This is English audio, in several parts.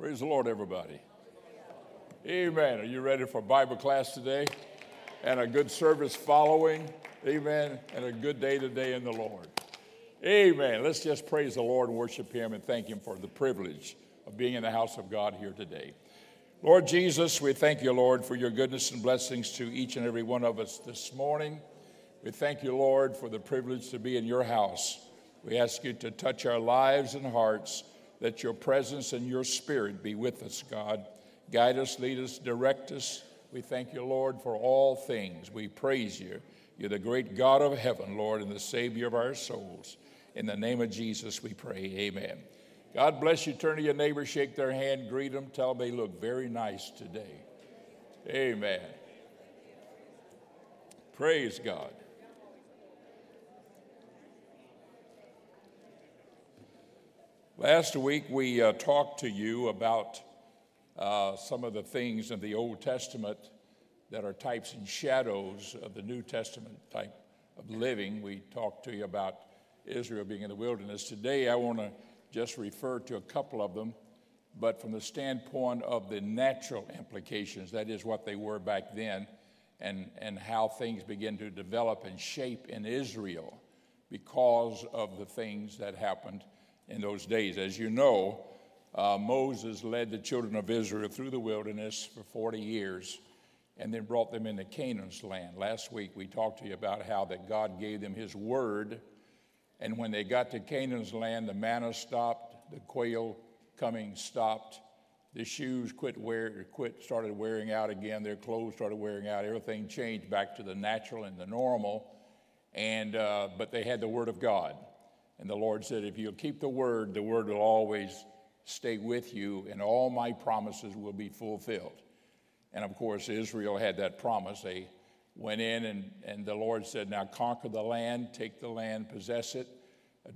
Praise the Lord, everybody. Amen. Are you ready for Bible class today? And a good service following. Amen. And a good day today in the Lord. Amen. Let's just praise the Lord worship Him and thank Him for the privilege of being in the house of God here today. Lord Jesus, we thank you, Lord, for your goodness and blessings to each and every one of us this morning. We thank you, Lord, for the privilege to be in your house. We ask you to touch our lives and hearts, that your presence and your spirit be with us, God. Guide us, lead us, direct us. We thank you, Lord, for all things. We praise you. You're the great God of heaven, Lord, and the Savior of our souls. In the name of Jesus, we pray. Amen. God bless you. Turn to your neighbor, shake their hand, greet them, tell them they look very nice today. Amen. Praise God. Last week, we uh, talked to you about uh, some of the things in the Old Testament that are types and shadows of the New Testament type of living. We talked to you about Israel being in the wilderness. Today, I want to just refer to a couple of them, but from the standpoint of the natural implications, that is what they were back then, and, and how things begin to develop and shape in Israel because of the things that happened in those days. As you know, uh, Moses led the children of Israel through the wilderness for 40 years and then brought them into Canaan's land. Last week we talked to you about how that God gave them his word and when they got to Canaan's land the manna stopped, the quail coming stopped, the shoes quit wear, quit started wearing out again, their clothes started wearing out, everything changed back to the natural and the normal. And uh, but they had the word of God. And the Lord said, If you'll keep the word, the word will always stay with you, and all my promises will be fulfilled. And of course, Israel had that promise. They went in, and, and the Lord said, Now conquer the land, take the land, possess it,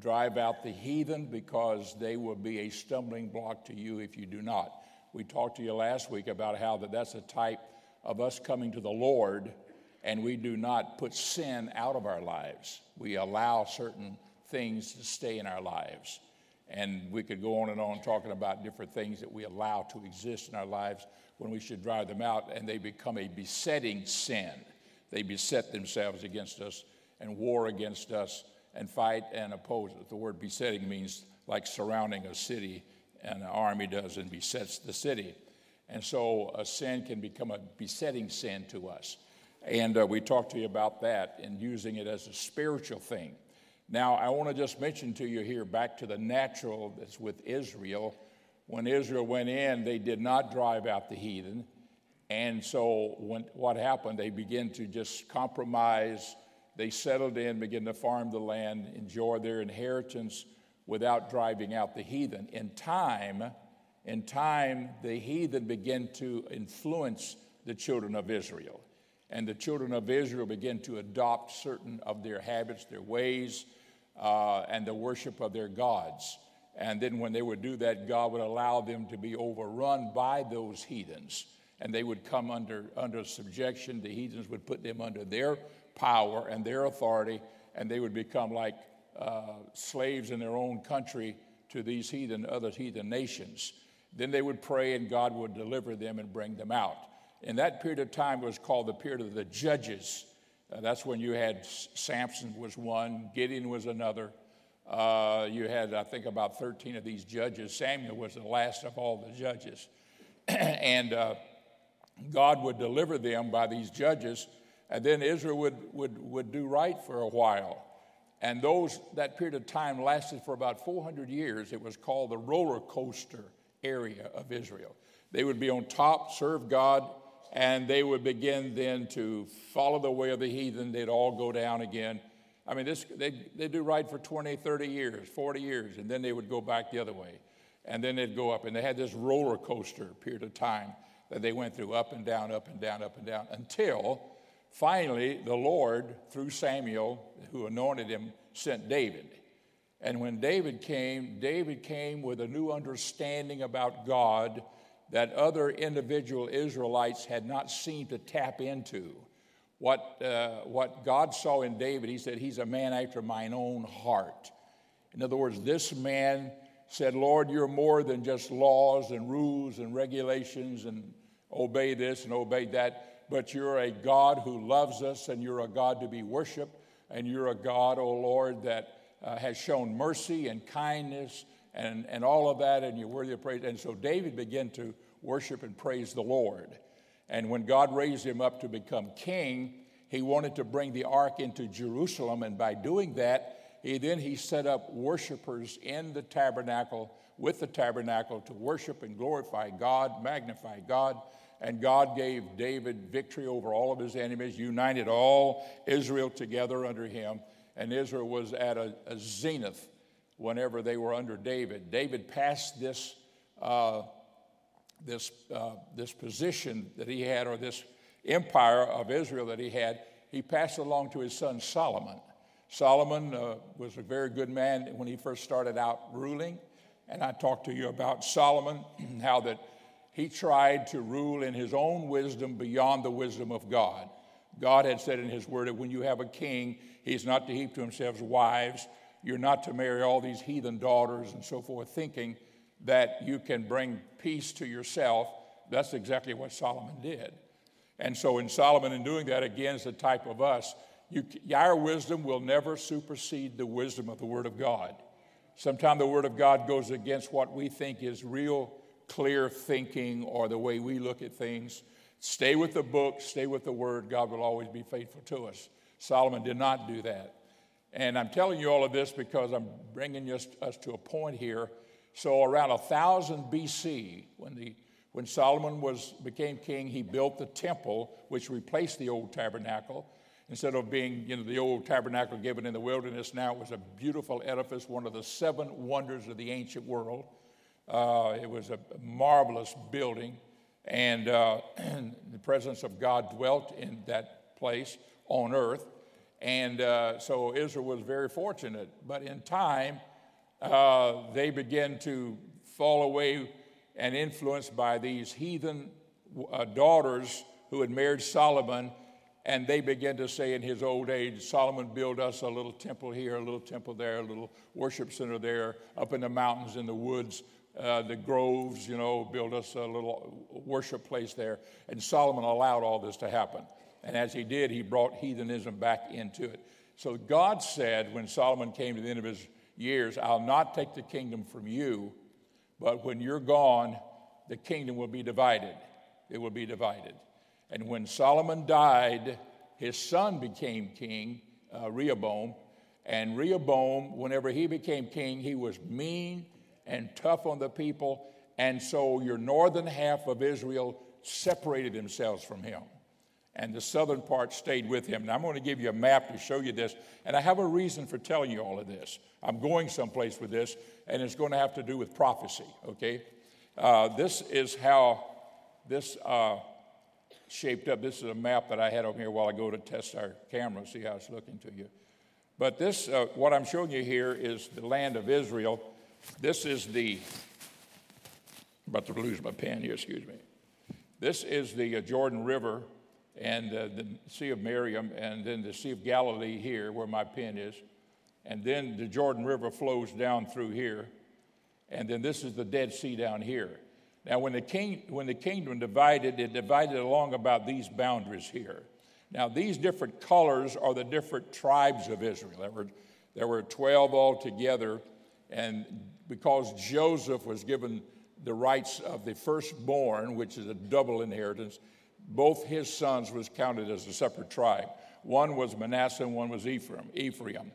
drive out the heathen, because they will be a stumbling block to you if you do not. We talked to you last week about how that that's a type of us coming to the Lord, and we do not put sin out of our lives. We allow certain things to stay in our lives. And we could go on and on talking about different things that we allow to exist in our lives when we should drive them out, and they become a besetting sin. They beset themselves against us and war against us and fight and oppose. The word besetting means like surrounding a city, and an army does and besets the city. And so a sin can become a besetting sin to us. And uh, we talked to you about that and using it as a spiritual thing. Now, I want to just mention to you here back to the natural that's with Israel. When Israel went in, they did not drive out the heathen. And so, when, what happened? They began to just compromise. They settled in, began to farm the land, enjoy their inheritance without driving out the heathen. In time, in time, the heathen began to influence the children of Israel. And the children of Israel began to adopt certain of their habits, their ways, uh, and the worship of their gods. And then when they would do that, God would allow them to be overrun by those heathens. And they would come under, under subjection. The heathens would put them under their power and their authority, and they would become like uh, slaves in their own country to these heathen, other heathen nations. Then they would pray, and God would deliver them and bring them out. In that period of time was called the period of the judges. Uh, that's when you had Samson was one, Gideon was another. Uh, you had, I think, about 13 of these judges. Samuel was the last of all the judges. and uh, God would deliver them by these judges, and then Israel would, would, would do right for a while. And those, that period of time lasted for about 400 years. It was called the roller coaster area of Israel. They would be on top, serve God, and they would begin then to follow the way of the heathen. They'd all go down again. I mean, this, they, they do right for 20, 30 years, 40 years, and then they would go back the other way. And then they'd go up, and they had this roller coaster period of time that they went through up and down, up and down, up and down, until finally the Lord, through Samuel, who anointed him, sent David. And when David came, David came with a new understanding about God that other individual Israelites had not seemed to tap into. What, uh, what God saw in David, he said, He's a man after mine own heart. In other words, this man said, Lord, you're more than just laws and rules and regulations and obey this and obey that, but you're a God who loves us and you're a God to be worshiped and you're a God, oh Lord, that uh, has shown mercy and kindness and, and all of that, and you're worthy of praise. And so David began to worship and praise the Lord. And when God raised him up to become king, he wanted to bring the ark into Jerusalem, and by doing that, he then he set up worshipers in the tabernacle with the tabernacle to worship and glorify God, magnify God. And God gave David victory over all of his enemies, united all Israel together under him. And Israel was at a, a zenith whenever they were under David. David passed this, uh, this, uh, this position that he had, or this empire of Israel that he had, he passed along to his son Solomon. Solomon uh, was a very good man when he first started out ruling. And I talked to you about Solomon, how that he tried to rule in his own wisdom beyond the wisdom of God. God had said in his word that when you have a king, he's not to heap to himself wives. You're not to marry all these heathen daughters and so forth, thinking that you can bring peace to yourself. That's exactly what Solomon did. And so, in Solomon, in doing that, again, is a type of us. You, our wisdom will never supersede the wisdom of the Word of God. Sometimes the Word of God goes against what we think is real clear thinking or the way we look at things. Stay with the book, stay with the Word. God will always be faithful to us. Solomon did not do that. And I'm telling you all of this because I'm bringing us, us to a point here. So around 1000 BC, when, the, when Solomon was, became king, he built the temple, which replaced the old tabernacle. Instead of being you know, the old tabernacle given in the wilderness, now it was a beautiful edifice, one of the seven wonders of the ancient world. Uh, it was a marvelous building, and, uh, the presence of God dwelt in that place on earth. And uh, so Israel was very fortunate. But in time, uh, they begin to fall away and influenced by these heathen uh, daughters who had married Solomon. And they begin to say in his old age, Solomon built us a little temple here, a little temple there, a little worship center there, up in the mountains, in the woods, uh, the groves, you know, build us a little worship place there. And Solomon allowed all this to happen. And as he did, he brought heathenism back into it. So God said when Solomon came to the end of his years, I'll not take the kingdom from you, but when you're gone, the kingdom will be divided. It will be divided. And when Solomon died, his son became king, uh, Rehoboam. And Rehoboam, whenever he became king, he was mean and tough on the people. And so your northern half of Israel separated themselves from him and the southern part stayed with him. Now, I'm going to give you a map to show you this, and I have a reason for telling you all of this. I'm going someplace with this, and it's going to have to do with prophecy, okay? Uh, this is how this uh, shaped up. This is a map that I had over here while I go to test our camera, see how it's looking to you. But this, uh, what I'm showing you here is the land of Israel. This is the, I'm about to lose my pen here, excuse me. This is the uh, Jordan River and uh, the Sea of Merom, and then the Sea of Galilee here, where my pen is. And then the Jordan River flows down through here. And then this is the Dead Sea down here. Now, when the, king, when the kingdom divided, it divided along about these boundaries here. Now, these different colors are the different tribes of Israel. There were, there were 12 altogether. And because Joseph was given the rights of the firstborn, which is a double inheritance, both his sons was counted as a separate tribe. One was Manasseh and one was Ephraim. Ephraim.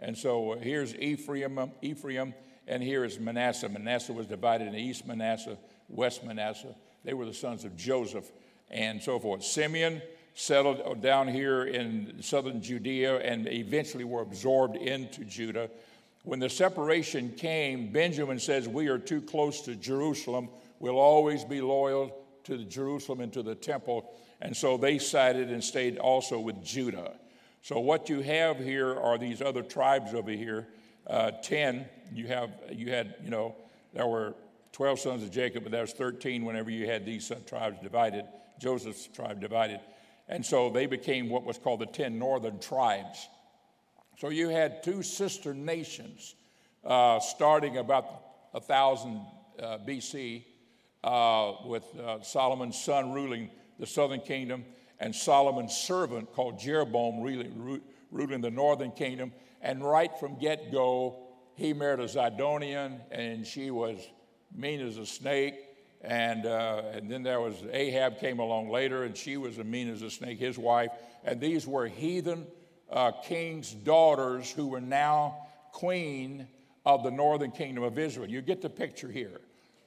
And so here's Ephraim, Ephraim, and here is Manasseh. Manasseh was divided into East Manasseh, West Manasseh. They were the sons of Joseph and so forth. Simeon settled down here in southern Judea and eventually were absorbed into Judah. When the separation came, Benjamin says, We are too close to Jerusalem. We'll always be loyal to Jerusalem and to the temple. And so they sided and stayed also with Judah. So what you have here are these other tribes over here. Uh, Ten, you have you had you know there were twelve sons of Jacob, but there was thirteen whenever you had these tribes divided. Joseph's tribe divided, and so they became what was called the ten northern tribes. So you had two sister nations uh, starting about a 1000 uh, BC uh, with uh, Solomon's son ruling the southern kingdom and Solomon's servant called Jeroboam ruling, ruling the northern kingdom. And right from get go, he married a Zidonian, and she was mean as a snake. And, uh, and then there was Ahab came along later, and she was as mean as a snake, his wife. And these were heathen uh, king's daughters who were now queen of the northern kingdom of Israel. You get the picture here.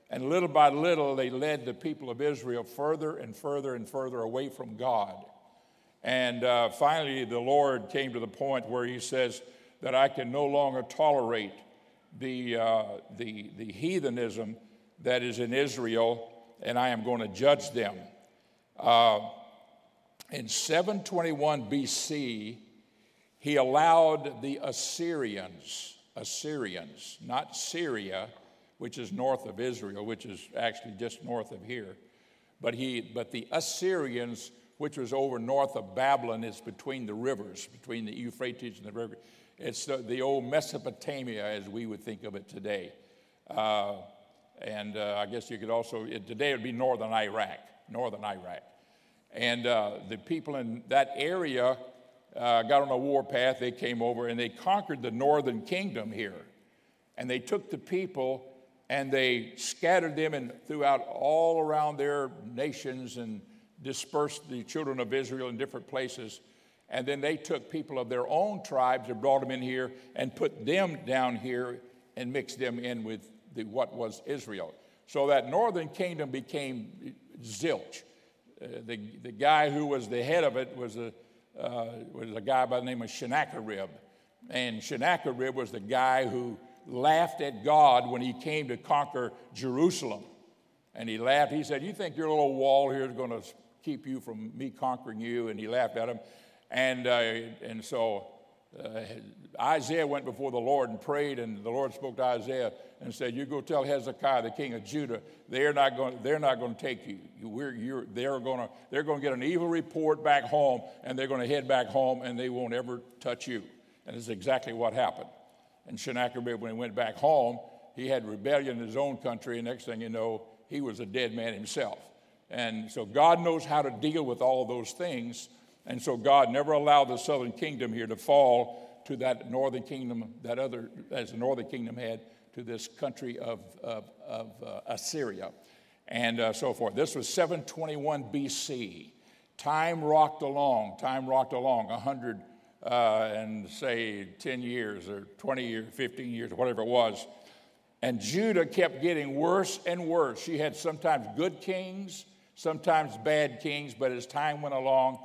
And little by little, they led the people of Israel further and further and further away from God. And uh, finally, the Lord came to the point where He says that I can no longer tolerate the, uh, the, the heathenism that is in Israel, and I am going to judge them. Uh, in 721 BC, he allowed the Assyrians, Assyrians, not Syria, which is north of Israel, which is actually just north of here, but, he, but the Assyrians, which was over north of Babylon, is between the rivers, between the Euphrates and the river. It's the, the old Mesopotamia, as we would think of it today. Uh, and uh, I guess you could also, it, today it would be northern Iraq, northern Iraq. And uh, the people in that area uh, got on a warpath. They came over and they conquered the northern kingdom here. And they took the people and they scattered them and throughout all around their nations and dispersed the children of Israel in different places. And then they took people of their own tribes and brought them in here and put them down here and mixed them in with the, what was Israel. So that northern kingdom became zilch. Uh, the, the guy who was the head of it was a, uh, was a guy by the name of Sennacherib. And Sennacherib was the guy who laughed at God when he came to conquer Jerusalem. And he laughed. He said, You think your little wall here is going to keep you from me conquering you? And he laughed at him. And, uh, and so uh, Isaiah went before the Lord and prayed, and the Lord spoke to Isaiah and said, "You go tell Hezekiah, the king of Judah, they're not going. They're not going to take you. We're, they're going to. They're going to get an evil report back home, and they're going to head back home, and they won't ever touch you." And it's exactly what happened. And Sennacherib, when he went back home, he had rebellion in his own country, and next thing you know, he was a dead man himself. And so God knows how to deal with all those things. And so God never allowed the southern kingdom here to fall to that northern kingdom, that other, as the northern kingdom had, to this country of, of, of uh, Assyria and uh, so forth. This was 721 BC. Time rocked along, time rocked along 100 uh, and say 10 years or 20 years, 15 years, whatever it was. And Judah kept getting worse and worse. She had sometimes good kings, sometimes bad kings, but as time went along,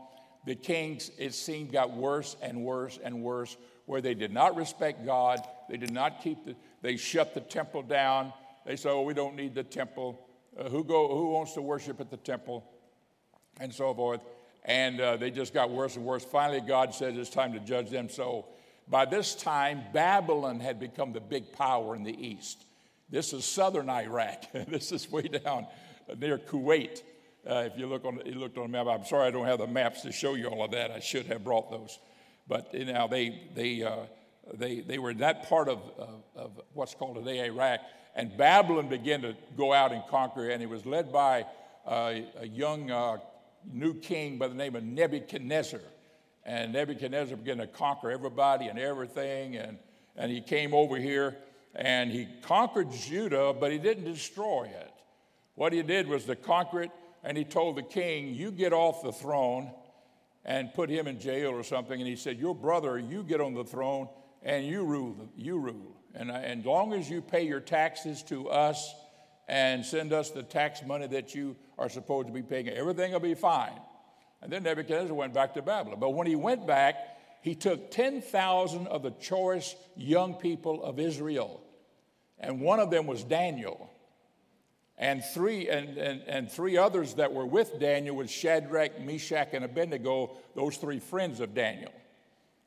the kings, it seemed, got worse and worse and worse, where they did not respect God. They did not keep the, they shut the temple down. They said, oh, we don't need the temple. Uh, who, go, who wants to worship at the temple? And so forth. And uh, they just got worse and worse. Finally, God said it's time to judge them. So by this time, Babylon had become the big power in the east. This is southern Iraq. this is way down near Kuwait. Uh, if you look on, you looked on the map, I'm sorry I don't have the maps to show you all of that. I should have brought those. But you know, they, they, uh, they, they were in that part of, of, of, what's called today Iraq. And Babylon began to go out and conquer, and it was led by uh, a young uh, new king by the name of Nebuchadnezzar. And Nebuchadnezzar began to conquer everybody and everything. And, and he came over here and he conquered Judah, but he didn't destroy it. What he did was to conquer it and he told the king, You get off the throne and put him in jail or something. And he said, Your brother, you get on the throne and you rule. You rule. And, and as long as you pay your taxes to us and send us the tax money that you are supposed to be paying, everything will be fine. And then Nebuchadnezzar went back to Babylon. But when he went back, he took 10,000 of the choice young people of Israel. And one of them was Daniel and three and, and, and three others that were with Daniel was Shadrach, Meshach, and Abednego, those three friends of Daniel.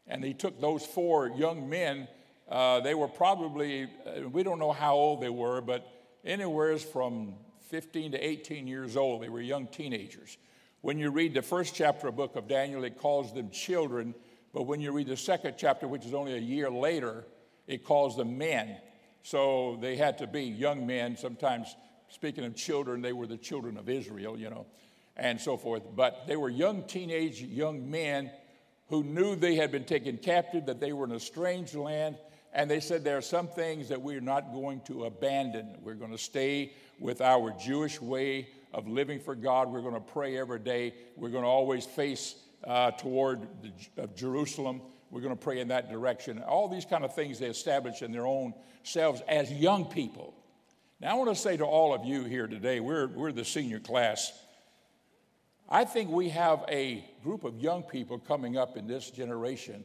And he took those four young men. Uh, they were probably, uh, we don't know how old they were, but anywhere from 15 to 18 years old. They were young teenagers. When you read the first chapter of book of Daniel, it calls them children. But when you read the second chapter, which is only a year later, it calls them men. So they had to be young men. Sometimes, speaking of children, they were the children of Israel, you know, and so forth. But they were young teenage, young men who knew they had been taken captive, that they were in a strange land. And they said, There are some things that we're not going to abandon. We're going to stay with our Jewish way of living for God. We're going to pray every day. We're going to always face uh, toward the, uh, Jerusalem. We're going to pray in that direction. All these kind of things they establish in their own selves as young people. Now, I want to say to all of you here today, we're, we're the senior class. I think we have a group of young people coming up in this generation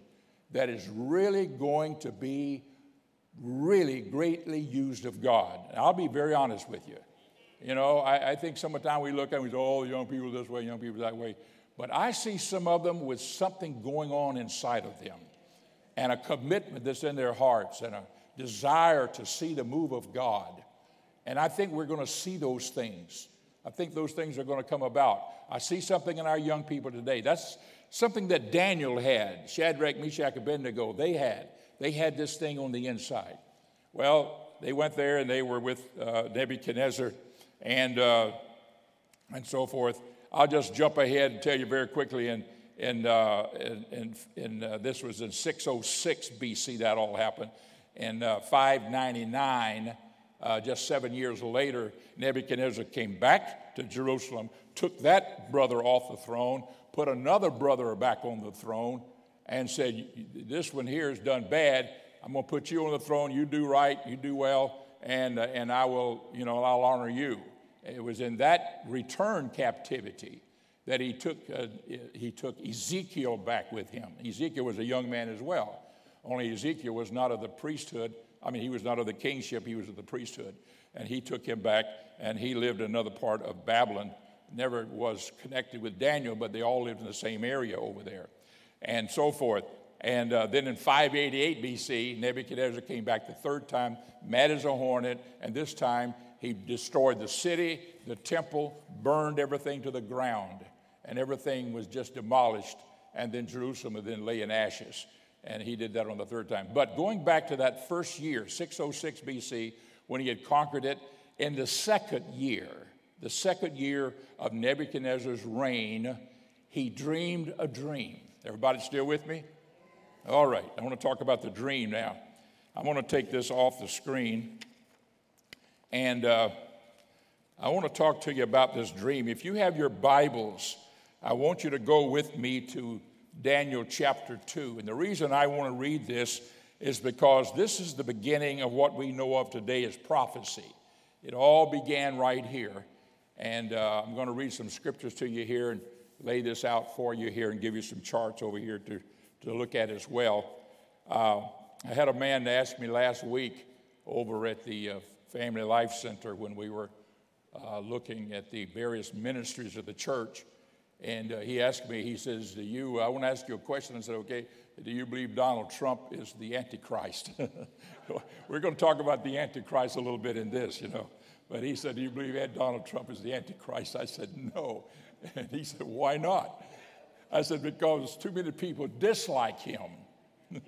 that is really going to be really greatly used of God. And I'll be very honest with you. You know, I, I think sometimes we look at and we say, oh, young people this way, young people that way. But I see some of them with something going on inside of them and a commitment that's in their hearts and a desire to see the move of God. And I think we're going to see those things. I think those things are going to come about. I see something in our young people today. That's something that Daniel had, Shadrach, Meshach, Abednego, they had. They had this thing on the inside. Well, they went there and they were with uh, Nebuchadnezzar and, uh, and so forth. I'll just jump ahead and tell you very quickly. And, and, uh, and, and uh, this was in 606 BC that all happened. In uh, 599, uh, just seven years later, Nebuchadnezzar came back to Jerusalem, took that brother off the throne, put another brother back on the throne, and said, This one here has done bad. I'm going to put you on the throne. You do right, you do well, and, uh, and I will, you know, I'll honor you. It was in that return captivity that he took, uh, he took Ezekiel back with him. Ezekiel was a young man as well, only Ezekiel was not of the priesthood. I mean, he was not of the kingship, he was of the priesthood. And he took him back, and he lived another part of Babylon. Never was connected with Daniel, but they all lived in the same area over there, and so forth. And uh, then in 588 BC, Nebuchadnezzar came back the third time, mad as a hornet, and this time he destroyed the city, the temple, burned everything to the ground, and everything was just demolished. And then Jerusalem then lay in ashes. And he did that on the third time. But going back to that first year, 606 BC, when he had conquered it, in the second year, the second year of Nebuchadnezzar's reign, he dreamed a dream. Everybody still with me? All right, I want to talk about the dream now. I want to take this off the screen. And uh, I want to talk to you about this dream. If you have your Bibles, I want you to go with me to Daniel chapter 2. And the reason I want to read this is because this is the beginning of what we know of today as prophecy. It all began right here. And uh, I'm going to read some scriptures to you here and lay this out for you here and give you some charts over here to, to look at as well. Uh, I had a man ask me last week over at the uh, Family Life Center when we were uh, looking at the various ministries of the church. And uh, he asked me, he says, Do you, I want to ask you a question. I said, Okay, do you believe Donald Trump is the Antichrist? we're going to talk about the Antichrist a little bit in this, you know. But he said, Do you believe that Donald Trump is the Antichrist? I said, No. And he said, Why not? I said, Because too many people dislike him.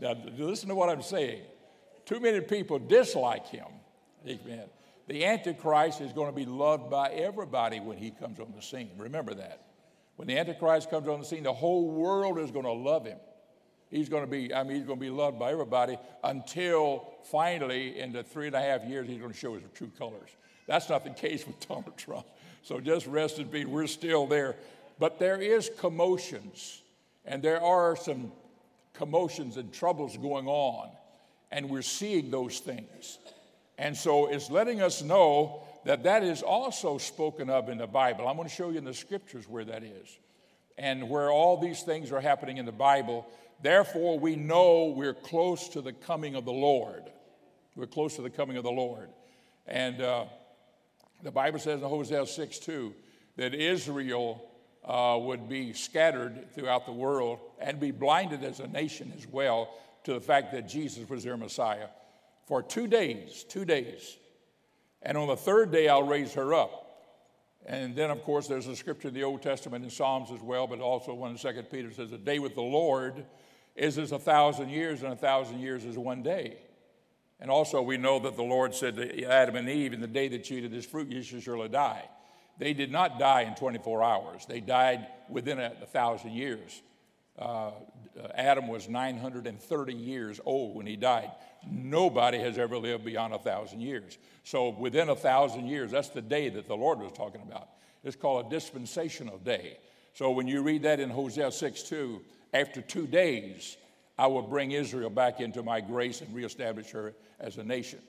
now, listen to what I'm saying. Too many people dislike him. Amen. The Antichrist is going to be loved by everybody when he comes on the scene. Remember that. When the Antichrist comes on the scene, the whole world is going to love him. He's going to be, I mean, he's going to be loved by everybody until finally, in the three and a half years, he's going to show his true colors. That's not the case with Donald Trump. So just rest in peace. We're still there. But there is commotions, and there are some commotions and troubles going on, and we're seeing those things. And so it's letting us know that that is also spoken of in the Bible. I'm going to show you in the scriptures where that is and where all these things are happening in the Bible. Therefore, we know we're close to the coming of the Lord. We're close to the coming of the Lord. And uh, the Bible says in Hosea 6 2 that Israel uh, would be scattered throughout the world and be blinded as a nation as well to the fact that Jesus was their Messiah for two days, two days. And on the third day, I'll raise her up. And then, of course, there's a scripture in the Old Testament and Psalms as well, but also one in Second Peter says, "A day with the Lord is as a thousand years, and a thousand years is one day." And also, we know that the Lord said to Adam and Eve, In the day that you eat of this fruit, you shall surely die. They did not die in 24 hours, they died within a, a thousand years. Uh, Adam was 930 years old when he died. Nobody has ever lived beyond a thousand years. So, within a thousand years, that's the day that the Lord was talking about. It's called a dispensational day. So, when you read that in Hosea 6 2, after two days, I will bring Israel back into my grace and reestablish her as a nation.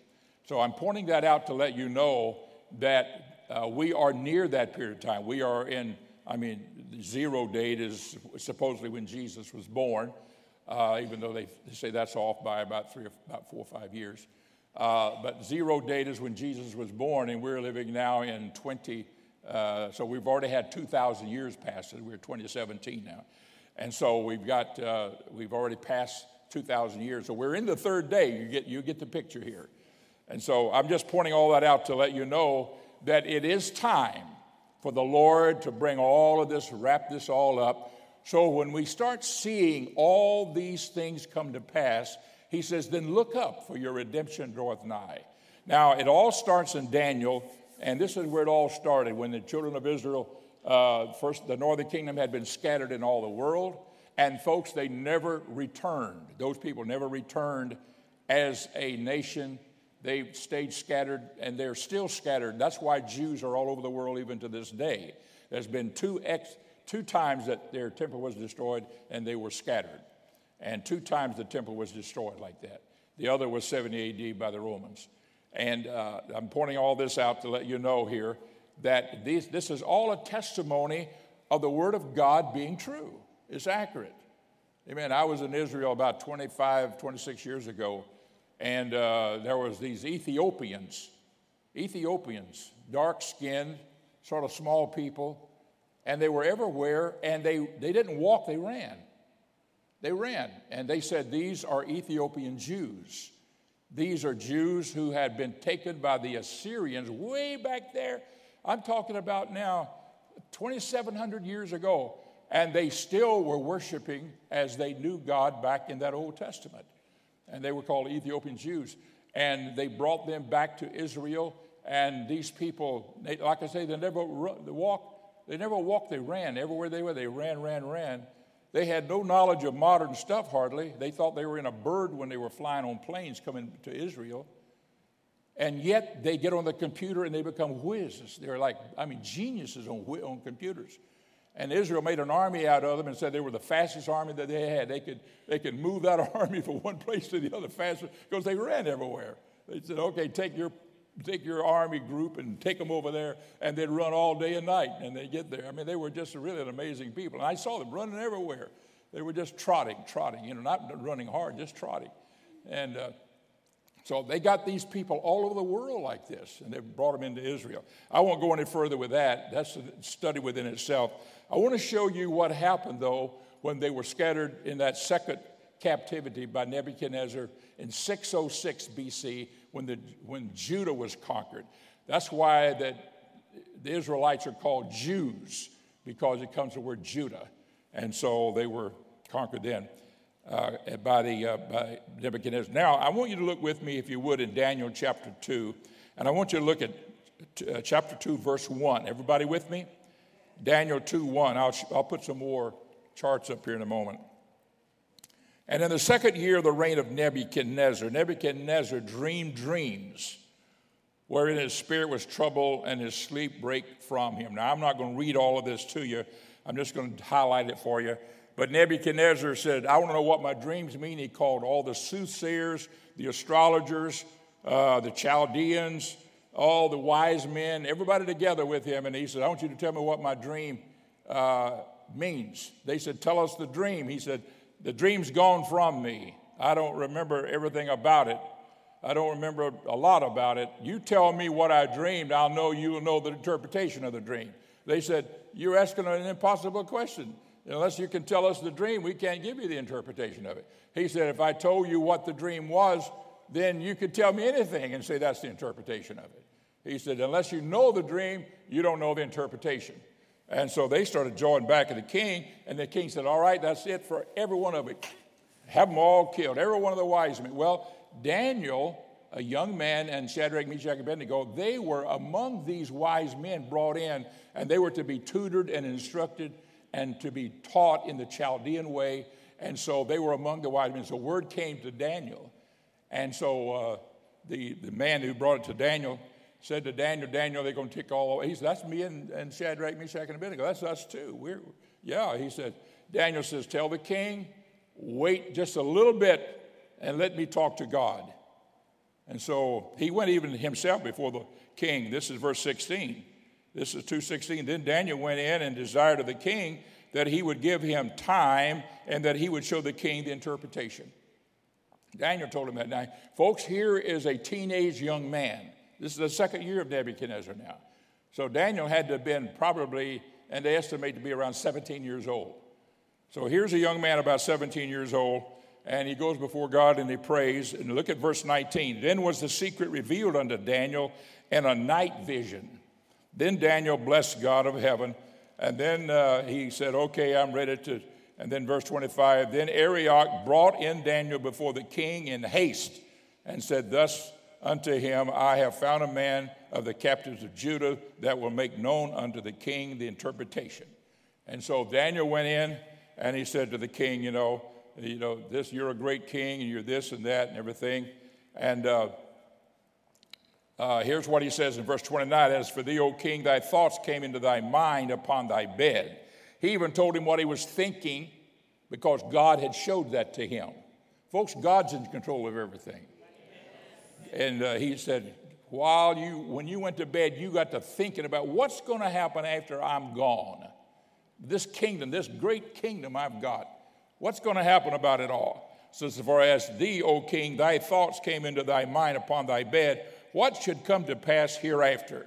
So, I'm pointing that out to let you know that uh, we are near that period of time. We are in, I mean, zero date is supposedly when Jesus was born uh, even though they, they, say that's off by about three or about four or five years. Uh, but zero date is when Jesus was born, and we're living now in 20. Uh, so we've already had 2,000 years pass. We're 2017 now, and so we've got uh, we've already passed 2,000 years. So we're in the third day. You get you get the picture here, and so I'm just pointing all that out to let you know that it is time for the Lord to bring all of this, wrap this all up so when we start seeing all these things come to pass, he says, then look up, for your redemption draweth nigh. Now, it all starts in Daniel, and this is where it all started when the children of Israel, uh, first, the northern kingdom had been scattered in all the world, and folks, they never returned. Those people never returned as a nation. They stayed scattered, and they're still scattered. That's why Jews are all over the world even to this day. There's been two ex- two times that their temple was destroyed and they were scattered. And two times the temple was destroyed like that. The other was 70 AD by the Romans. And uh, I'm pointing all this out to let you know here that these, this is all a testimony of the Word of God being true. It's accurate. Amen. I was in Israel about 25, 26 years ago, and uh, there was these Ethiopians, Ethiopians, dark skinned, sort of small people, and they were everywhere, and they, they didn't walk, they ran. They ran, and they said, These are Ethiopian Jews. These are Jews who had been taken by the Assyrians way back there. I'm talking about now 2,700 years ago, and they still were worshiping as they knew God back in that Old Testament. And they were called Ethiopian Jews. And they brought them back to Israel, and these people, they, like I say, they never walked they never walked, they ran. Everywhere they were, they ran, ran, ran. They had no knowledge of modern stuff hardly. They thought they were in a bird when they were flying on planes coming to Israel. And yet they get on the computer and they become whizzes. They're like, I mean, geniuses on, on computers. And Israel made an army out of them and said they were the fastest army that they had. They could, they could move that army from one place to the other faster because they ran everywhere. They said, okay, take your take your army group and take them over there, and they'd run all day and night, and they'd get there. I mean, they were just really an amazing people. And I saw them running everywhere. They were just trotting, trotting, you know, not running hard, just trotting. And uh, so they got these people all over the world like this, and they brought them into Israel. I won't go any further with that. That's a study within itself. I want to show you what happened, though, when they were scattered in that second captivity by Nebuchadnezzar in 606 BC when, the, when Judah was conquered. That's why that the Israelites are called Jews, because it comes from the word Judah. And so they were conquered then uh, by, the, uh, by Nebuchadnezzar. Now, I want you to look with me, if you would, in Daniel chapter 2. And I want you to look at uh, chapter 2, verse 1. Everybody with me? Daniel 2 1. I'll, I'll put some more charts up here in a moment. And in the second year of the reign of Nebuchadnezzar, Nebuchadnezzar dreamed dreams wherein his spirit was troubled and his sleep brake from him. Now, I'm not going to read all of this to you, I'm just going to highlight it for you. But Nebuchadnezzar said, I want to know what my dreams mean. He called all the soothsayers, the astrologers, uh, the Chaldeans, all the wise men, everybody together with him. And he said, I want you to tell me what my dream uh, means. They said, Tell us the dream. He said, the dream's gone from me. I don't remember everything about it. I don't remember a lot about it. You tell me what I dreamed, I'll know you will know the interpretation of the dream. They said, You're asking an impossible question. Unless you can tell us the dream, we can't give you the interpretation of it. He said, If I told you what the dream was, then you could tell me anything and say that's the interpretation of it. He said, Unless you know the dream, you don't know the interpretation. And so they started drawing back at the king, and the king said, All right, that's it for every one of it. Have them all killed, every one of the wise men. Well, Daniel a young man, and Shadrach, Meshach, and Abednego, they were among these wise men brought in, and they were to be tutored and instructed and to be taught in the Chaldean way. And so they were among the wise men. So word came to Daniel. And so uh, the, the man who brought it to Daniel said to Daniel, Daniel, they're going to take all He said, That's me and, and Shadrach, Meshach, and Abednego. That's us too. We're, yeah, he said, Daniel says, Tell the king, wait just a little bit and let me talk to God. And so he went even himself before the king. This is verse 16. This is 216. Then Daniel went in and desired of the king that he would give him time and that he would show the king the interpretation. Daniel told him that. Now, folks, here is a teenage young man. This is the second year of Nebuchadnezzar now. So Daniel had to have been probably, and they estimate to be around 17 years old. So here's a young man about 17 years old and he goes before God and he prays. And look at verse 19. Then was the secret revealed unto Daniel in a night vision. Then Daniel blessed God of heaven. And then uh, he said, Okay, I'm ready to. And then verse 25 Then Arioch brought in Daniel before the king in haste and said, Thus unto him, I have found a man of the captives of Judah that will make known unto the king the interpretation. And so Daniel went in and he said to the king, You know, you know, this, you're a great king and you're this and that and everything. And uh, uh, here's what he says in verse 29 As for thee, O king, thy thoughts came into thy mind upon thy bed. He even told him what he was thinking because God had showed that to him. Folks, God's in control of everything. And uh, he said, while you, when you went to bed, you got to thinking about what's going to happen after I'm gone. This kingdom, this great kingdom I've got. What's going to happen about it all? So, as far as thee, O king, thy thoughts came into thy mind upon thy bed, what should come to pass hereafter?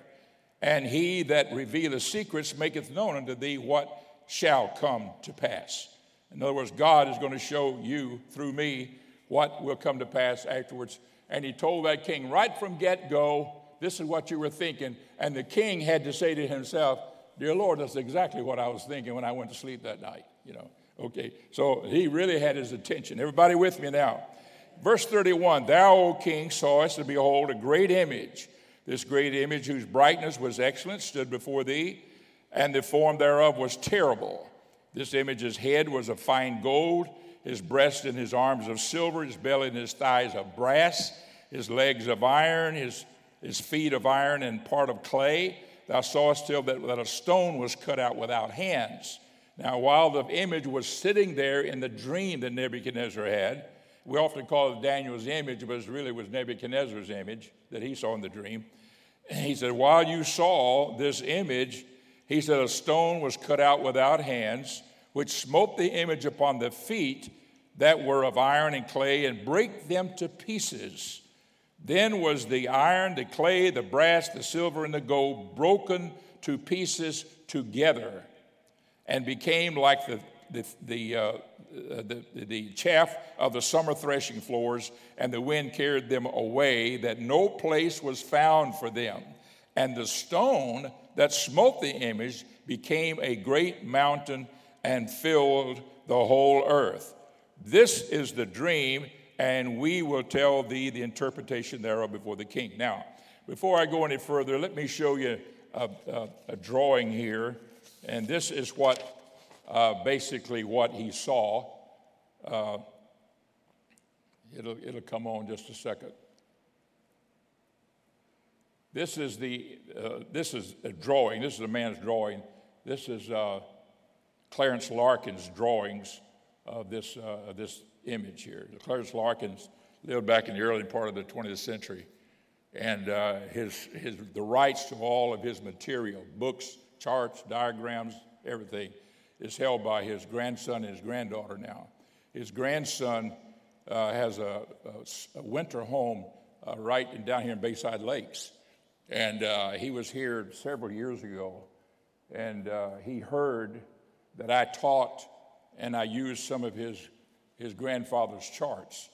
And he that revealeth secrets maketh known unto thee what shall come to pass. In other words, God is going to show you through me what will come to pass afterwards. And he told that king right from get go, this is what you were thinking. And the king had to say to himself, Dear Lord, that's exactly what I was thinking when I went to sleep that night, you know. Okay, so he really had his attention. Everybody with me now? Verse 31 Thou, O king, sawest, and behold, a great image. This great image, whose brightness was excellent, stood before thee, and the form thereof was terrible. This image's head was of fine gold, his breast and his arms of silver, his belly and his thighs of brass, his legs of iron, his, his feet of iron, and part of clay. Thou sawest still that, that a stone was cut out without hands now, while the image was sitting there in the dream that Nebuchadnezzar had, we often call it Daniel's image, but it really was Nebuchadnezzar's image that he saw in the dream. And he said, While you saw this image, he said, a stone was cut out without hands, which smote the image upon the feet that were of iron and clay and brake them to pieces. Then was the iron, the clay, the brass, the silver, and the gold broken to pieces together and became like the, the, the, uh, the, the chaff of the summer threshing floors, and the wind carried them away, that no place was found for them. And the stone that smote the image became a great mountain and filled the whole earth. This is the dream, and we will tell thee the interpretation thereof before the king. Now, before I go any further, let me show you a, a, a drawing here and this is what uh, basically what he saw. Uh, it'll, it'll come on just a second. This is the uh, this is a drawing. This is a man's drawing. This is uh, Clarence Larkin's drawings of this uh, this image here. Clarence Larkins lived back in the early part of the 20th century, and uh, his his the rights to all of his material, books, charts, diagrams, everything, is held by his grandson and his granddaughter now. His grandson uh, has a, a, a, winter home uh, right in, down here in Bayside Lakes. And uh, he was here several years ago, and uh, he heard that I taught and I used some of his, his grandfather's charts.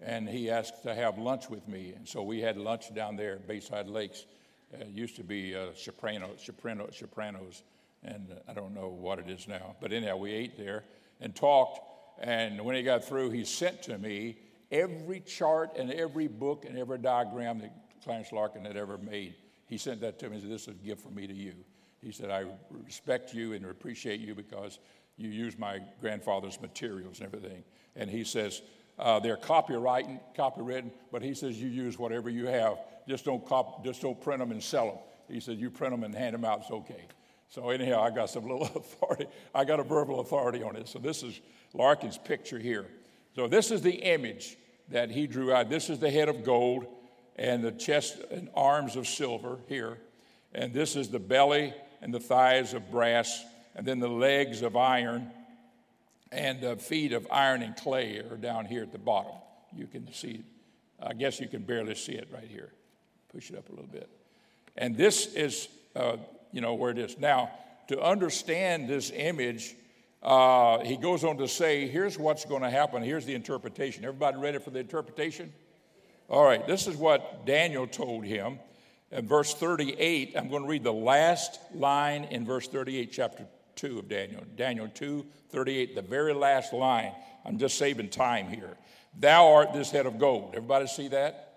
And he asked to have lunch with me. And so we had lunch down there at Bayside Lakes. Uh, it used to be uh, Soprano, Soprano, Sopranos, and uh, I don't know what it is now. But anyhow, we ate there and talked. And when he got through, he sent to me every chart and every book and every diagram that Clarence Larkin had ever made. He sent that to me and said, This is a gift from me to you. He said, I respect you and appreciate you because you use my grandfather's materials and everything. And he says, uh, they're copywritten, copywritten, but he says you use whatever you have. Just don't, cop, just don't print them and sell them. He said you print them and hand them out, it's okay. So anyhow, I got some little authority. I got a verbal authority on it. So this is Larkin's picture here. So this is the image that he drew out. This is the head of gold and the chest and arms of silver here. And this is the belly and the thighs of brass, and then the legs of iron and the feet of iron and clay are down here at the bottom. You can see. I guess you can barely see it right here. Push it up a little bit. And this is, uh, you know, where it is. Now, to understand this image, uh, he goes on to say, here's what's going to happen. Here's the interpretation. Everybody ready for the interpretation? All right, this is what Daniel told him. In verse 38, I'm going to read the last line in verse 38, chapter 2 of Daniel. Daniel 2, 38, the very last line. I'm just saving time here. Thou art this head of gold. Everybody see that?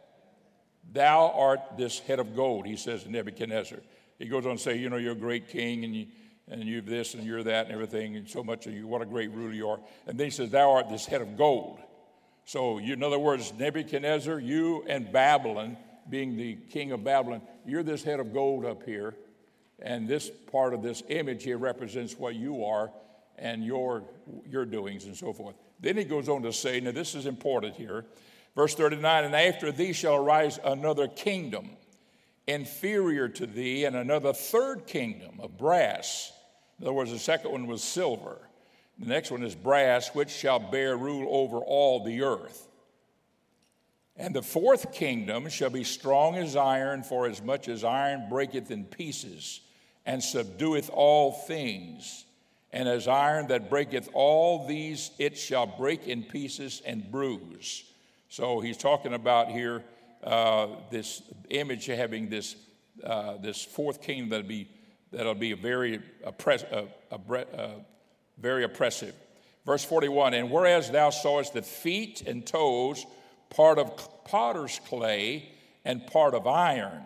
Thou art this head of gold, he says to Nebuchadnezzar. He goes on to say, You know, you're a great king and you and you've this and you're that and everything, and so much of you, what a great ruler you are. And then he says, Thou art this head of gold. So, you, in other words, Nebuchadnezzar, you and Babylon, being the king of Babylon, you're this head of gold up here. And this part of this image here represents what you are and your, your doings and so forth. Then he goes on to say, now this is important here. Verse 39 And after thee shall arise another kingdom inferior to thee, and another third kingdom of brass. In other words, the second one was silver. The next one is brass, which shall bear rule over all the earth. And the fourth kingdom shall be strong as iron, for as much as iron breaketh in pieces, and subdueth all things. And as iron that breaketh all these, it shall break in pieces and bruise. So he's talking about here uh, this image of having this, uh, this fourth kingdom that'll be, that'll be very, oppress, uh, uh, very oppressive. Verse 41 And whereas thou sawest the feet and toes, part of potter's clay and part of iron,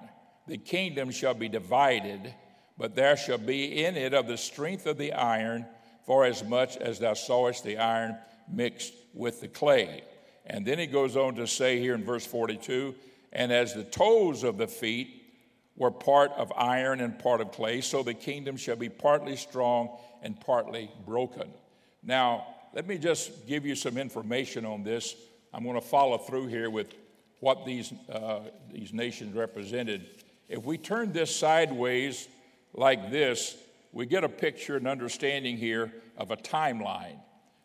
the kingdom shall be divided, but there shall be in it of the strength of the iron, for as much as thou sawest the iron mixed with the clay. And then he goes on to say here in verse 42 And as the toes of the feet were part of iron and part of clay, so the kingdom shall be partly strong and partly broken. Now, let me just give you some information on this. I'm going to follow through here with what these, uh, these nations represented. If we turn this sideways like this, we get a picture and understanding here of a timeline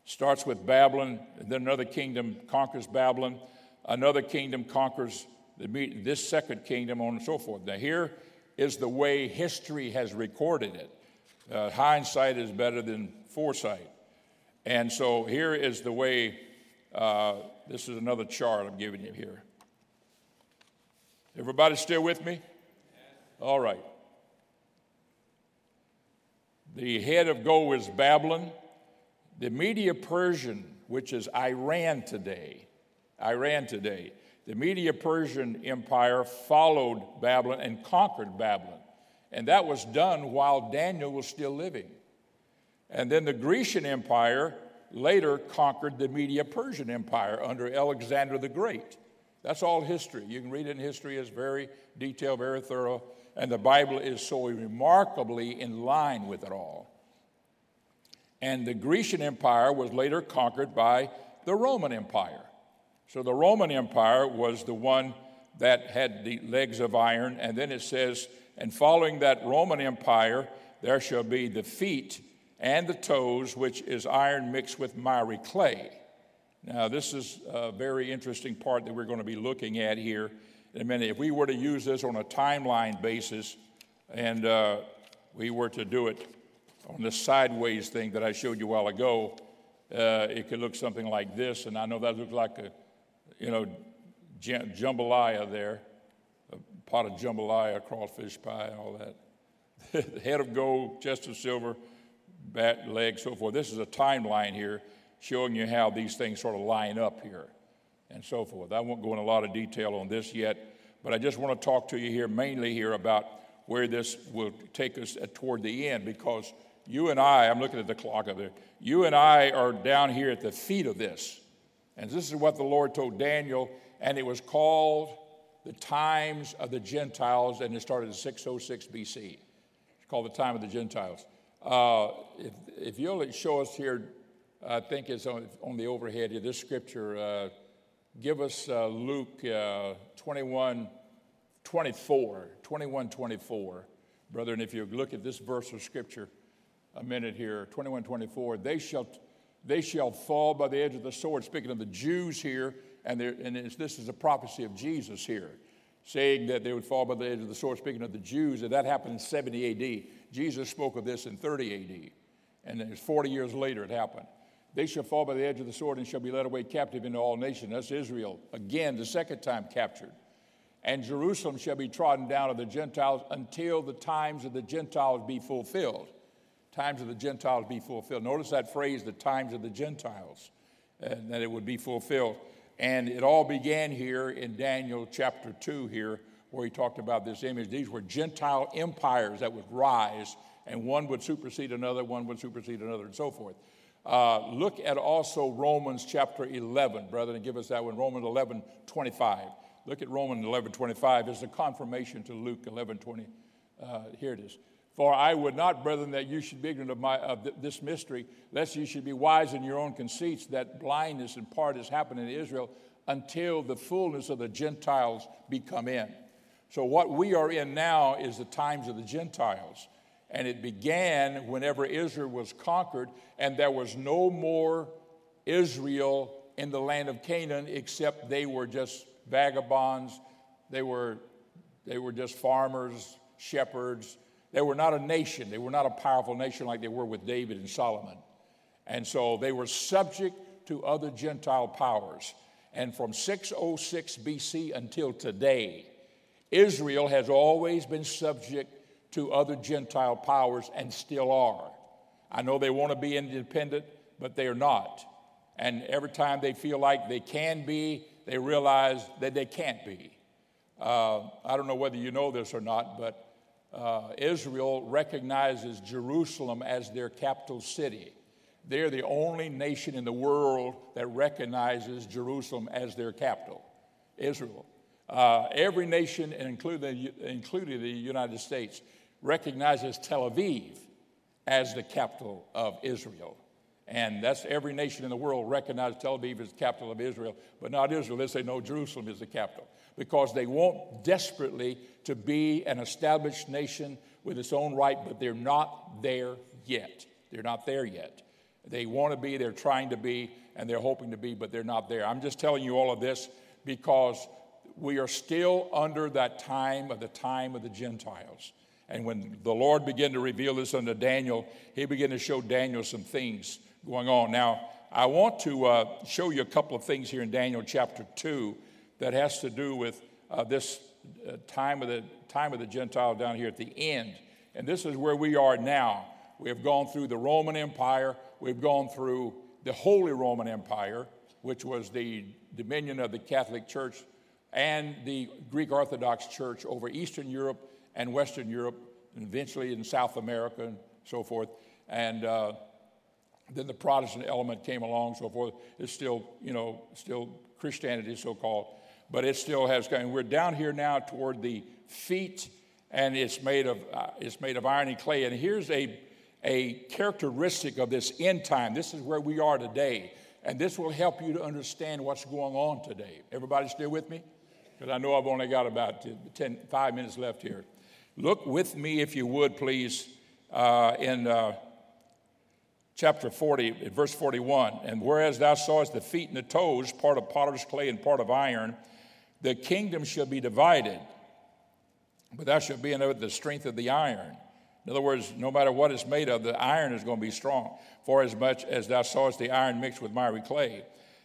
starts with Babylon, then another kingdom conquers Babylon, another kingdom conquers the, this second kingdom, on and so forth. Now, here is the way history has recorded it. Uh, hindsight is better than foresight. And so here is the way, uh, this is another chart I'm giving you here. Everybody still with me? All right. The head of gold is Babylon. The Media Persian, which is Iran today, Iran today, the Media Persian Empire followed Babylon and conquered Babylon. And that was done while Daniel was still living. And then the Grecian Empire later conquered the Media Persian Empire under Alexander the Great. That's all history. You can read it in history, it's very detailed, very thorough, and the Bible is so remarkably in line with it all. And the Grecian Empire was later conquered by the Roman Empire. So the Roman Empire was the one that had the legs of iron. And then it says, and following that Roman Empire, there shall be the feet and the toes, which is iron mixed with miry clay. Now, this is a very interesting part that we're going to be looking at here in a minute. If we were to use this on a timeline basis and uh, we were to do it on the sideways thing that I showed you a while ago, uh, it could look something like this. And I know that looks like a, you know, jambalaya there, a pot of jambalaya, crawfish pie, and all that. Head of gold, chest of silver, bat, leg, so forth. This is a timeline here showing you how these things sort of line up here. and so forth. I won't go in a lot of detail on this yet, but I just want to talk to you here mainly here about where this will take us toward the end because you and I, I'm looking at the clock of there, you and I are down here at the feet of this. And this is what the Lord told Daniel, and it was called the times of the Gentiles, and it started in 606 BC. It's called the time of the Gentiles. Uh, if, if you'll show us here, I think it's on, on the overhead here, this scripture, uh, give us uh, Luke uh, 21 24, 21 24. Brother, and if you look at this verse of scripture a minute here, 21 24, they shall, they shall fall by the edge of the sword. Speaking of the Jews here, and, and this is a prophecy of Jesus here, saying that they would fall by the edge of the sword. Speaking of the Jews, and that happened in 70 AD. Jesus spoke of this in 30 AD, and then 40 years later it happened. They shall fall by the edge of the sword and shall be led away captive into all nations. That's Israel. Again, the second time captured. And Jerusalem shall be trodden down of the Gentiles until the times of the Gentiles be fulfilled. Times of the Gentiles be fulfilled. Notice that phrase, the times of the Gentiles, and that it would be fulfilled. And it all began here in Daniel chapter 2 here, where he talked about this image. These were Gentile empires that would rise, and one would supersede another, one would supersede another, and so forth. Uh, look at also Romans chapter 11, brother, and give us that one. Romans 11, 25. Look at Romans 11, 25 as a confirmation to Luke 11, 20. Uh, here it is. For I would not, brethren, that you should be ignorant of, my, of this mystery, lest you should be wise in your own conceits, that blindness in part has happened in Israel until the fullness of the Gentiles be come in. So, what we are in now is the times of the Gentiles. And it began whenever Israel was conquered, and there was no more Israel in the land of Canaan except they were just vagabonds, they were, they were just farmers, shepherds they were not a nation, they were not a powerful nation like they were with David and Solomon. And so they were subject to other Gentile powers. And from 606 BC until today, Israel has always been subject to other Gentile powers and still are. I know they want to be independent, but they are not. And every time they feel like they can be, they realize that they can't be. Uh, I don't know whether you know this or not, but uh, Israel recognizes Jerusalem as their capital city. They're the only nation in the world that recognizes Jerusalem as their capital, Israel. Uh, every nation, including, including the United States, recognizes Tel Aviv as the capital of Israel. And that's every nation in the world recognizes Tel Aviv as the capital of Israel, but not Israel. They say, no, Jerusalem is the capital because they want desperately to be an established nation with its own right, but they're not there yet. They're not there yet. They want to be, they're trying to be, and they're hoping to be, but they're not there. I'm just telling you all of this because we are still under that time of the time of the Gentiles. And when the Lord began to reveal this unto Daniel, he began to show Daniel some things going on. Now, I want to uh, show you a couple of things here in Daniel chapter 2 that has to do with uh, this uh, time, of the, time of the Gentile down here at the end. And this is where we are now. We have gone through the Roman Empire, we've gone through the Holy Roman Empire, which was the dominion of the Catholic Church, and the Greek Orthodox Church over Eastern Europe and Western Europe, and eventually in South America and so forth. And uh, then the Protestant element came along, so forth. It's still, you know, still Christianity, so called but it still has And we're down here now toward the feet, and it's made of uh, it's made of iron and clay. And here's a a characteristic of this end time. This is where we are today, and this will help you to understand what's going on today. Everybody still with me? Because I know I've only got about 10, five minutes left here. Look with me, if you would, please, uh, in uh, chapter 40, verse 41. And whereas thou sawest the feet and the toes, part of potter's clay and part of iron, the kingdom shall be divided, but thou shalt be in the strength of the iron. In other words, no matter what it's made of, the iron is going to be strong, for as much as thou sawest the iron mixed with miry clay.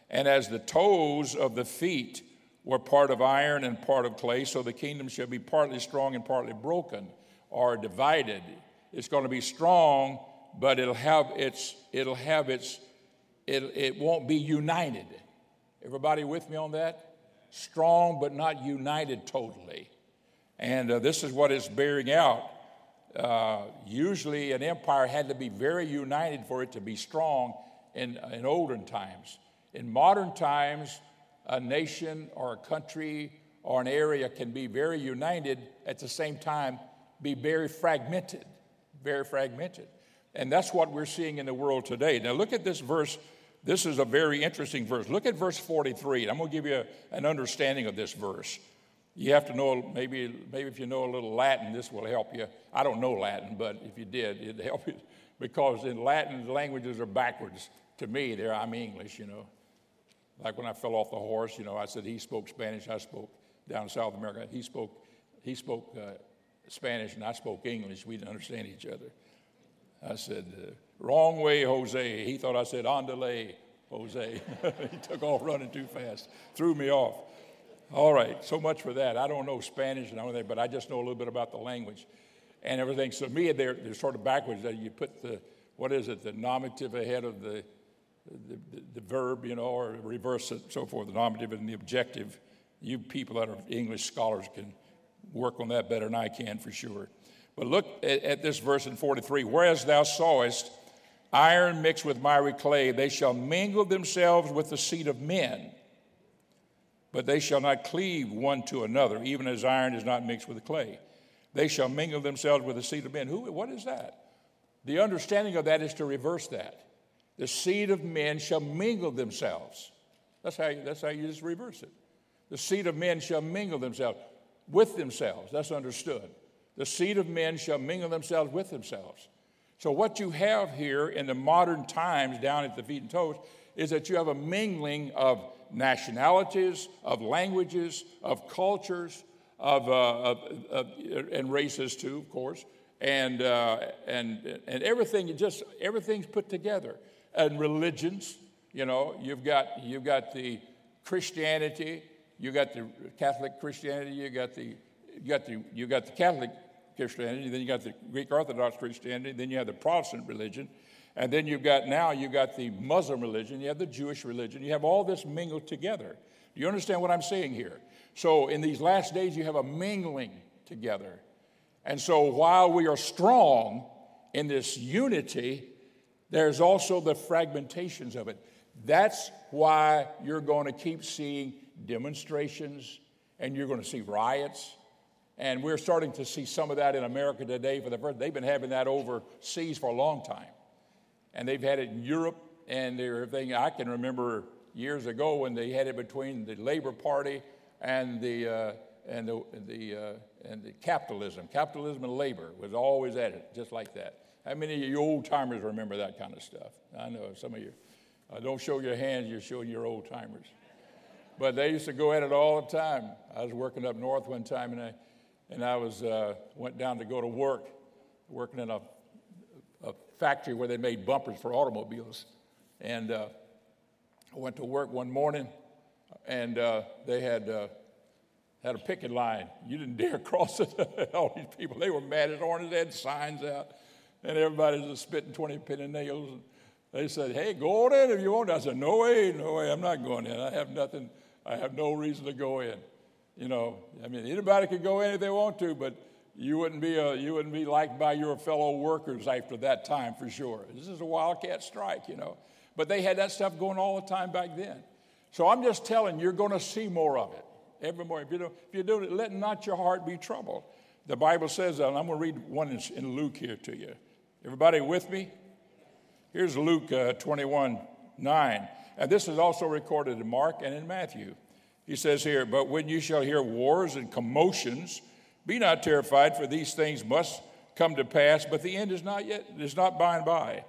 And as the toes of the feet were part of iron and part of clay, so the kingdom shall be partly strong and partly broken or divided. It's going to be strong, but it'll have its, it'll have its, it, it won't be united. Everybody with me on that? Strong but not united totally. And uh, this is what it's bearing out. Uh, usually, an empire had to be very united for it to be strong in, in olden times. In modern times, a nation or a country or an area can be very united at the same time be very fragmented very fragmented and that's what we're seeing in the world today. Now look at this verse. This is a very interesting verse. Look at verse 43 i'm going to give you a, an understanding of this verse. You have to know maybe maybe if you know a little latin this will help you. I don't know latin but if you did it'd help you because in latin languages are backwards. To me there i'm english you know. Like when I fell off the horse, you know, I said he spoke Spanish, I spoke down in South America. He spoke, he spoke uh, Spanish and I spoke English. We didn't understand each other. I said, uh, wrong way, Jose. He thought I said, andale, Jose. he took off running too fast, threw me off. All right, so much for that. I don't know Spanish and everything, but I just know a little bit about the language and everything. So me, they're, they're sort of backwards. You put the, what is it, the nominative ahead of the the, the, the, verb, you know, or reverse it, so forth, the nominative and the objective. You people that are English scholars can work on that better than I can for sure. But look at, at this verse in 43 Whereas thou sawest iron mixed with miry clay, they shall mingle themselves with the seed of men, but they shall not cleave one to another, even as iron is not mixed with clay. They shall mingle themselves with the seed of men. Who, what is that? The understanding of that is to reverse that the seed of men shall mingle themselves. That's how, you, that's how you just reverse it. The seed of men shall mingle themselves with themselves. That's understood. The seed of men shall mingle themselves with themselves. So, what you have here in the modern times down at the feet and toes is that you have a mingling of nationalities, of languages, of cultures, of, uh, of, of and races too, of course, and, uh, and, and everything, just everything's put together and religions. You know, you've got, you've got the Christianity, you've got the Catholic Christianity, you've got the, you got the, you got the Catholic Christianity, then you got the Greek Orthodox Christianity, then you have the Protestant religion, and then you've got now you've got the Muslim religion, you have the Jewish religion, you have all this mingled together. Do you understand what I'm saying here? So in these last days, you have a mingling together. And so while we are strong in this unity, there's also the fragmentations of it. That's why you're going to keep seeing demonstrations and you're going to see riots. And we're starting to see some of that in America today for the first. They've been having that overseas for a long time. And they've had it in Europe and everything. I can remember years ago when they had it between the Labor Party and the, uh, and the, the, uh, and the capitalism. Capitalism and labor was always at it, just like that. How many of you old timers remember that kind of stuff? I know some of you. Uh, don't show your hands, you're showing your old timers. But they used to go at it all the time. I was working up north one time and I, and I was, uh, went down to go to work, working in a, a factory where they made bumpers for automobiles. And uh, I went to work one morning and uh, they had, uh, had a picket line. You didn't dare cross it. all these people, they were mad as oranges. They had signs out and everybody's just spitting 20 penny nails. And they said, Hey, go on in if you want. I said, No way, no way, I'm not going in. I have nothing, I have no reason to go in. You know, I mean, anybody could go in if they want to, but you wouldn't be, a, you wouldn't be liked by your fellow workers after that time for sure. This is a wildcat strike, you know. But they had that stuff going all the time back then. So I'm just telling you, you're going to see more of it. Every more. If you, don't, if you do it, let not your heart be troubled. The Bible says that, and I'm going to read one in, in Luke here to you. Everybody with me? Here's Luke uh, 21 9. And this is also recorded in Mark and in Matthew. He says here, But when you shall hear wars and commotions, be not terrified, for these things must come to pass, but the end is not yet, is not by and by.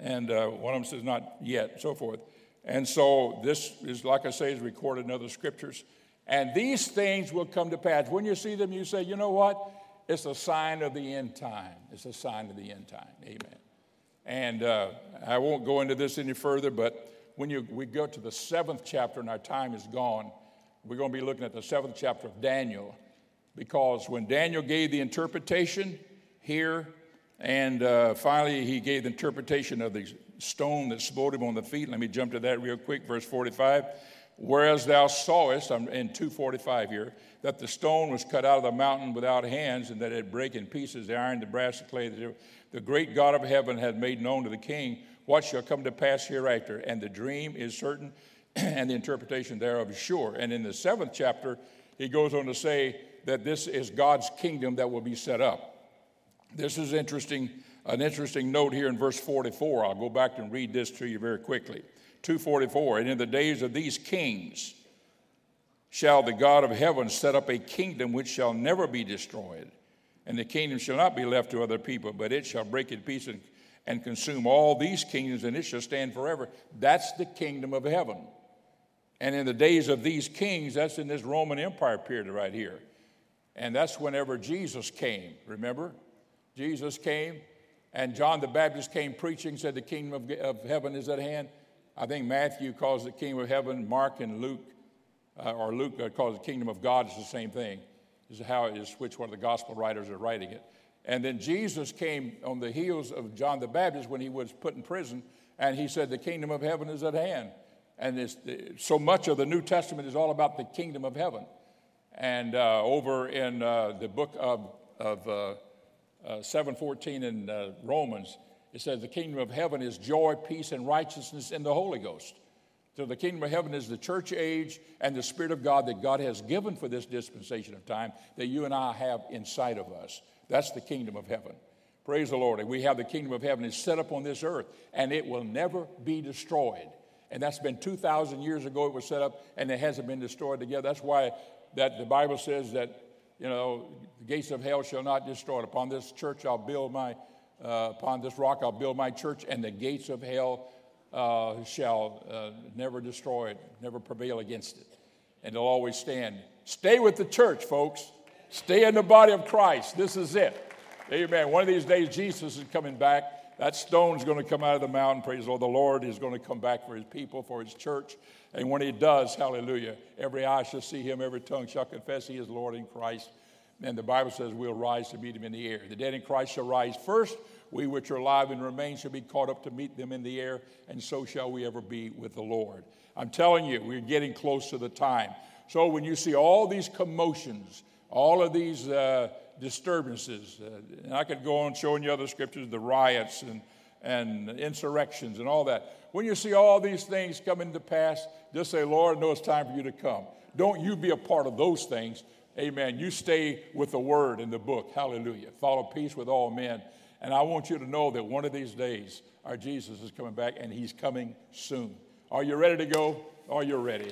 And uh, one of them says, Not yet, so forth. And so this is, like I say, is recorded in other scriptures. And these things will come to pass. When you see them, you say, You know what? It's a sign of the end time. It's a sign of the end time. Amen. And uh, I won't go into this any further, but when you, we go to the seventh chapter and our time is gone, we're going to be looking at the seventh chapter of Daniel because when Daniel gave the interpretation here, and uh, finally he gave the interpretation of the stone that smote him on the feet. Let me jump to that real quick, verse 45. Whereas thou sawest, I'm in 245 here, that the stone was cut out of the mountain without hands, and that it break in pieces the iron, the brass, the clay. The, the great God of heaven had made known to the king what shall come to pass hereafter. And the dream is certain, and the interpretation thereof is sure. And in the seventh chapter, he goes on to say that this is God's kingdom that will be set up. This is interesting, an interesting note here in verse 44. I'll go back and read this to you very quickly. 244 And in the days of these kings shall the God of heaven set up a kingdom which shall never be destroyed. And the kingdom shall not be left to other people, but it shall break in pieces and consume all these kingdoms, and it shall stand forever. That's the kingdom of heaven. And in the days of these kings, that's in this Roman Empire period right here. And that's whenever Jesus came, remember? Jesus came, and John the Baptist came preaching, said, The kingdom of, of heaven is at hand. I think Matthew calls the kingdom of heaven, Mark and Luke, uh, or Luke uh, calls the kingdom of God, it's the same thing. This is how it is, which one of the gospel writers are writing it. And then Jesus came on the heels of John the Baptist when he was put in prison, and he said, The kingdom of heaven is at hand. And so much of the New Testament is all about the kingdom of heaven. And uh, over in uh, the book of, of uh, uh 714 in uh, Romans, it says, The kingdom of heaven is joy, peace, and righteousness in the Holy Ghost. So the kingdom of heaven is the church age and the Spirit of God that God has given for this dispensation of time that you and I have inside of us. That's the kingdom of heaven. Praise the Lord. And we have the kingdom of heaven is set up on this earth, and it will never be destroyed. And that's been 2,000 years ago it was set up, and it hasn't been destroyed together. That's why that the Bible says that, you know, the gates of hell shall not destroy it. Upon this church I'll build my, uh, upon this rock I'll build my church, and the gates of hell uh, shall uh, never destroy it, never prevail against it. And it'll always stand. Stay with the church, folks. Stay in the body of Christ. This is it. Amen. One of these days, Jesus is coming back. That stone's going to come out of the mountain. Praise the Lord. The Lord is going to come back for his people, for his church. And when he does, hallelujah, every eye shall see him, every tongue shall confess he is Lord in Christ. And the Bible says we'll rise to meet him in the air. The dead in Christ shall rise first. We which are alive and remain shall be caught up to meet them in the air, and so shall we ever be with the Lord. I'm telling you, we're getting close to the time. So when you see all these commotions, all of these uh, disturbances. Uh, and I could go on showing you other scriptures, the riots and, and insurrections and all that. When you see all these things coming to pass, just say, Lord, I know it's time for you to come. Don't you be a part of those things. Amen. You stay with the word in the book. Hallelujah. Follow peace with all men. And I want you to know that one of these days, our Jesus is coming back and he's coming soon. Are you ready to go? Are you ready?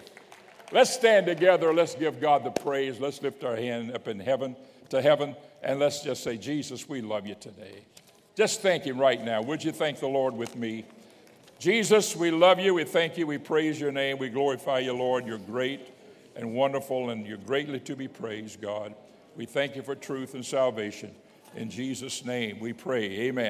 Let's stand together. Let's give God the praise. Let's lift our hand up in heaven to heaven and let's just say, Jesus, we love you today. Just thank Him right now. Would you thank the Lord with me? Jesus, we love you. We thank you. We praise your name. We glorify you, Lord. You're great and wonderful, and you're greatly to be praised, God. We thank you for truth and salvation. In Jesus' name we pray. Amen.